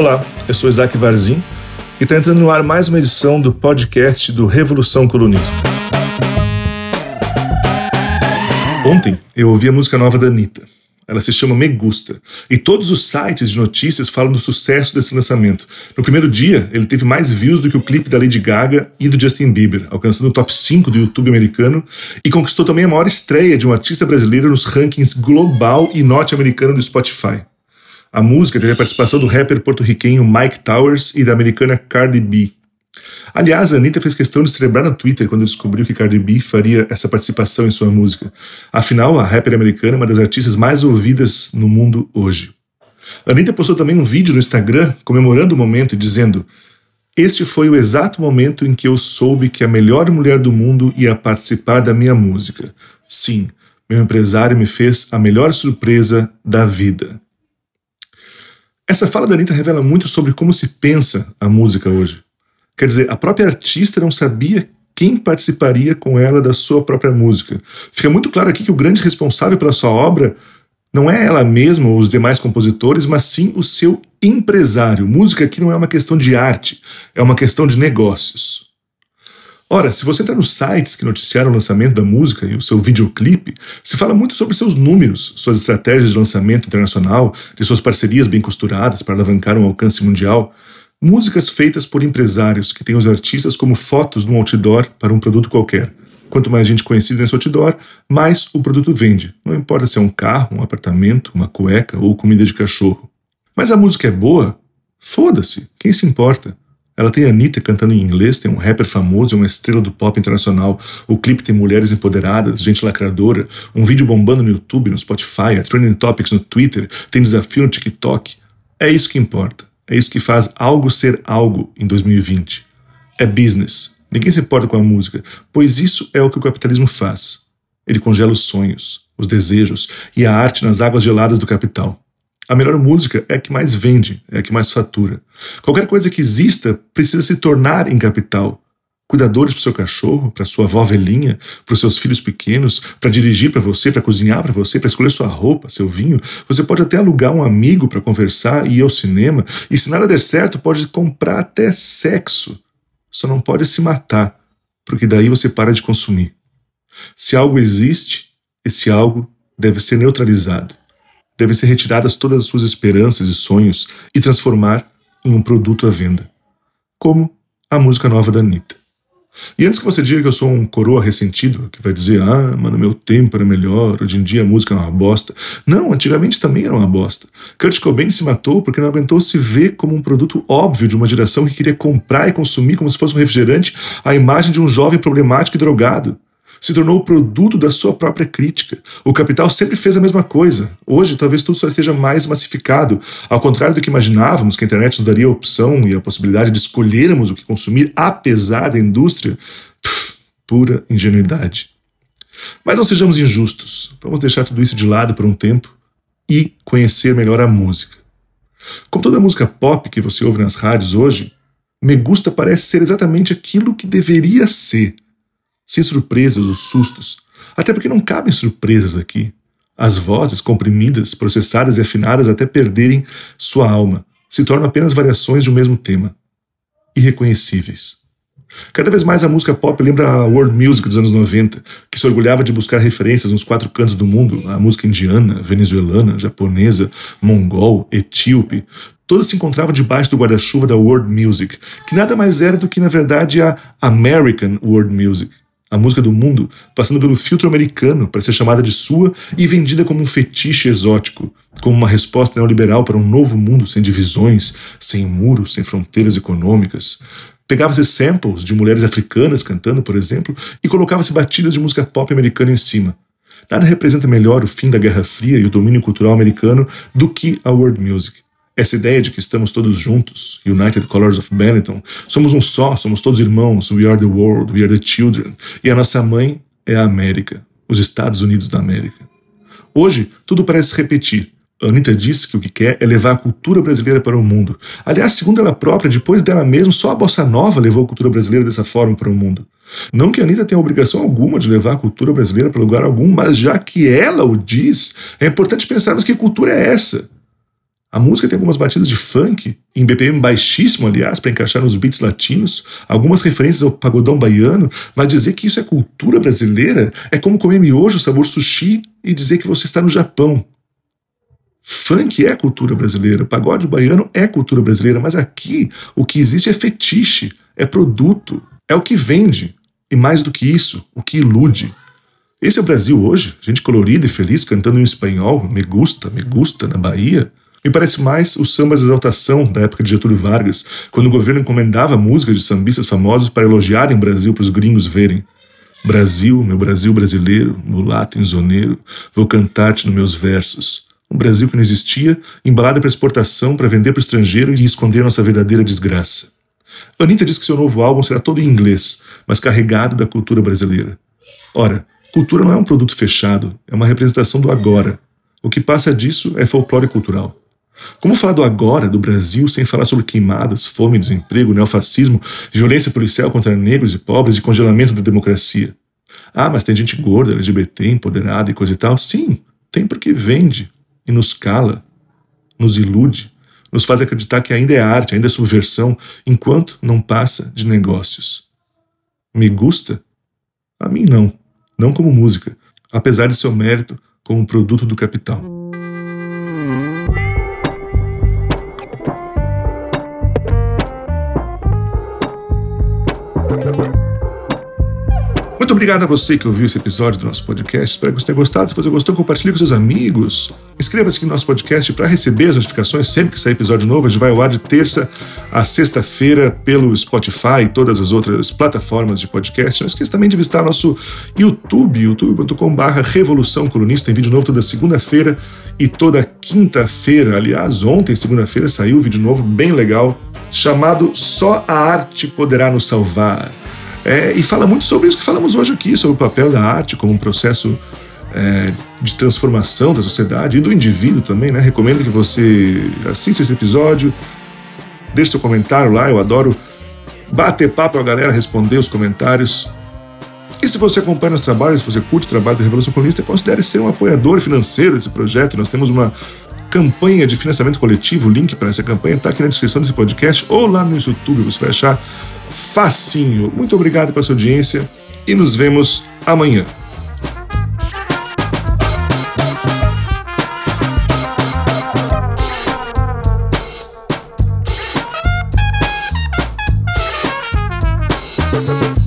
Olá, eu sou Isaac Varzim e está entrando no ar mais uma edição do podcast do Revolução Colunista. Ontem eu ouvi a música nova da Anitta. Ela se chama Me Gusta. E todos os sites de notícias falam do sucesso desse lançamento. No primeiro dia, ele teve mais views do que o clipe da Lady Gaga e do Justin Bieber, alcançando o top 5 do YouTube americano e conquistou também a maior estreia de um artista brasileiro nos rankings global e norte-americano do Spotify. A música teve a participação do rapper porto-riquenho Mike Towers e da americana Cardi B. Aliás, a Anitta fez questão de celebrar no Twitter quando descobriu que Cardi B faria essa participação em sua música. Afinal, a rapper americana é uma das artistas mais ouvidas no mundo hoje. A Anitta postou também um vídeo no Instagram comemorando o momento e dizendo: Este foi o exato momento em que eu soube que a melhor mulher do mundo ia participar da minha música. Sim, meu empresário me fez a melhor surpresa da vida. Essa fala da Anitta revela muito sobre como se pensa a música hoje. Quer dizer, a própria artista não sabia quem participaria com ela da sua própria música. Fica muito claro aqui que o grande responsável pela sua obra não é ela mesma ou os demais compositores, mas sim o seu empresário. Música aqui não é uma questão de arte, é uma questão de negócios. Ora, se você entrar nos sites que noticiaram o lançamento da música e o seu videoclipe, se fala muito sobre seus números, suas estratégias de lançamento internacional, de suas parcerias bem costuradas para alavancar um alcance mundial. Músicas feitas por empresários que têm os artistas como fotos num outdoor para um produto qualquer. Quanto mais gente conhecida nesse outdoor, mais o produto vende. Não importa se é um carro, um apartamento, uma cueca ou comida de cachorro. Mas a música é boa? Foda-se, quem se importa? Ela tem a Anitta cantando em inglês, tem um rapper famoso e uma estrela do pop internacional. O clipe tem mulheres empoderadas, gente lacradora, um vídeo bombando no YouTube, no Spotify, trending topics no Twitter, tem desafio no TikTok. É isso que importa. É isso que faz algo ser algo em 2020. É business. Ninguém se importa com a música, pois isso é o que o capitalismo faz. Ele congela os sonhos, os desejos e a arte nas águas geladas do capital. A melhor música é a que mais vende, é a que mais fatura. Qualquer coisa que exista precisa se tornar em capital, cuidadores para seu cachorro, para sua avó velhinha, para os seus filhos pequenos, para dirigir para você, para cozinhar para você, para escolher sua roupa, seu vinho. Você pode até alugar um amigo para conversar e ir ao cinema. E se nada der certo, pode comprar até sexo. Só não pode se matar, porque daí você para de consumir. Se algo existe, esse algo deve ser neutralizado. Devem ser retiradas todas as suas esperanças e sonhos e transformar em um produto à venda. Como a música nova da Anitta. E antes que você diga que eu sou um coroa ressentido, que vai dizer, ah, mano, meu tempo era melhor, hoje em dia a música é uma bosta. Não, antigamente também era uma bosta. Kurt Cobain se matou porque não aguentou se ver como um produto óbvio de uma geração que queria comprar e consumir como se fosse um refrigerante a imagem de um jovem problemático e drogado se tornou o produto da sua própria crítica. O capital sempre fez a mesma coisa. Hoje, talvez tudo só esteja mais massificado. Ao contrário do que imaginávamos, que a internet nos daria a opção e a possibilidade de escolhermos o que consumir, apesar da indústria, pura ingenuidade. Mas não sejamos injustos. Vamos deixar tudo isso de lado por um tempo e conhecer melhor a música. Como toda música pop que você ouve nas rádios hoje, Me Gusta parece ser exatamente aquilo que deveria ser sem surpresas ou sustos, até porque não cabem surpresas aqui. As vozes, comprimidas, processadas e afinadas até perderem sua alma, se tornam apenas variações de um mesmo tema, irreconhecíveis. Cada vez mais a música pop lembra a world music dos anos 90, que se orgulhava de buscar referências nos quatro cantos do mundo, a música indiana, venezuelana, japonesa, mongol, etíope, todas se encontravam debaixo do guarda-chuva da world music, que nada mais era do que, na verdade, a American world music, a música do mundo, passando pelo filtro americano para ser chamada de sua e vendida como um fetiche exótico, como uma resposta neoliberal para um novo mundo sem divisões, sem muros, sem fronteiras econômicas. Pegava-se samples de mulheres africanas cantando, por exemplo, e colocava-se batidas de música pop americana em cima. Nada representa melhor o fim da Guerra Fria e o domínio cultural americano do que a world music. Essa ideia de que estamos todos juntos, United Colors of Benetton, somos um só, somos todos irmãos, we are the world, we are the children, e a nossa mãe é a América, os Estados Unidos da América. Hoje, tudo parece repetir. A Anitta disse que o que quer é levar a cultura brasileira para o mundo. Aliás, segundo ela própria, depois dela mesma, só a bossa nova levou a cultura brasileira dessa forma para o mundo. Não que a Anitta tenha obrigação alguma de levar a cultura brasileira para lugar algum, mas já que ela o diz, é importante pensarmos que cultura é essa. A música tem algumas batidas de funk, em BPM baixíssimo, aliás, para encaixar nos beats latinos, algumas referências ao pagodão baiano, mas dizer que isso é cultura brasileira é como comer miojo sabor sushi e dizer que você está no Japão. Funk é cultura brasileira, pagode baiano é cultura brasileira, mas aqui o que existe é fetiche, é produto, é o que vende. E mais do que isso, o que ilude. Esse é o Brasil hoje, gente colorida e feliz cantando em espanhol, me gusta, me gusta, na Bahia. Me parece mais o samba de exaltação da época de Getúlio Vargas, quando o governo encomendava músicas de sambistas famosos para elogiarem o Brasil para os gringos verem. Brasil, meu Brasil brasileiro, mulato insoneiro, vou cantar-te nos meus versos. Um Brasil que não existia, embalado para exportação, para vender para o estrangeiro e esconder nossa verdadeira desgraça. Anitta diz que seu novo álbum será todo em inglês, mas carregado da cultura brasileira. Ora, cultura não é um produto fechado, é uma representação do agora. O que passa disso é folclore cultural. Como falar do agora do Brasil sem falar sobre queimadas, fome, desemprego, neofascismo, violência policial contra negros e pobres e congelamento da democracia? Ah, mas tem gente gorda, LGBT, empoderada e coisa e tal? Sim, tem porque vende e nos cala, nos ilude, nos faz acreditar que ainda é arte, ainda é subversão, enquanto não passa de negócios. Me gusta? A mim não, não como música, apesar de seu mérito como produto do capital. Muito obrigado a você que ouviu esse episódio do nosso podcast. Espero que você tenha gostado. Se você gostou, compartilhe com seus amigos. Inscreva-se aqui no nosso podcast para receber as notificações sempre que sair episódio novo. A gente vai ao ar de terça a sexta-feira pelo Spotify e todas as outras plataformas de podcast. Não esqueça também de visitar nosso YouTube, youtube.com.br Revolução Colunista. Tem vídeo novo toda segunda-feira e toda quinta-feira. Aliás, ontem, segunda-feira, saiu um vídeo novo bem legal chamado Só a Arte Poderá Nos Salvar. É, e fala muito sobre isso que falamos hoje aqui, sobre o papel da arte como um processo é, de transformação da sociedade e do indivíduo também, né? Recomendo que você assista esse episódio, deixe seu comentário lá, eu adoro bater papo a galera, responder os comentários. E se você acompanha os trabalhos, se você curte o trabalho da Revolução Comunista, considere ser um apoiador financeiro desse projeto. Nós temos uma campanha de financiamento coletivo, o link para essa campanha está aqui na descrição desse podcast ou lá no YouTube, você vai achar facinho. Muito obrigado pela sua audiência e nos vemos amanhã. Thank